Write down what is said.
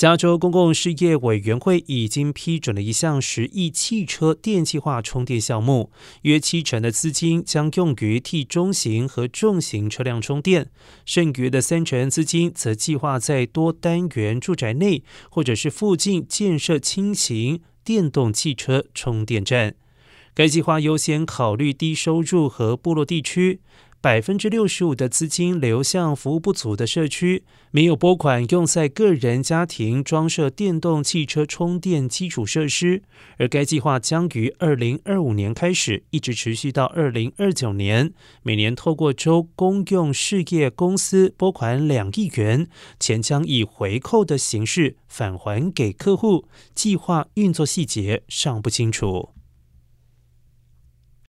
加州公共事业委员会已经批准了一项十亿汽车电气化充电项目，约七成的资金将用于替中型和重型车辆充电，剩余的三成资金则计划在多单元住宅内或者是附近建设轻型电动汽车充电站。该计划优先考虑低收入和部落地区。百分之六十五的资金流向服务不足的社区，没有拨款用在个人家庭装设电动汽车充电基础设施。而该计划将于二零二五年开始，一直持续到二零二九年，每年透过州公用事业公司拨款两亿元，钱将以回扣的形式返还给客户。计划运作细节尚不清楚。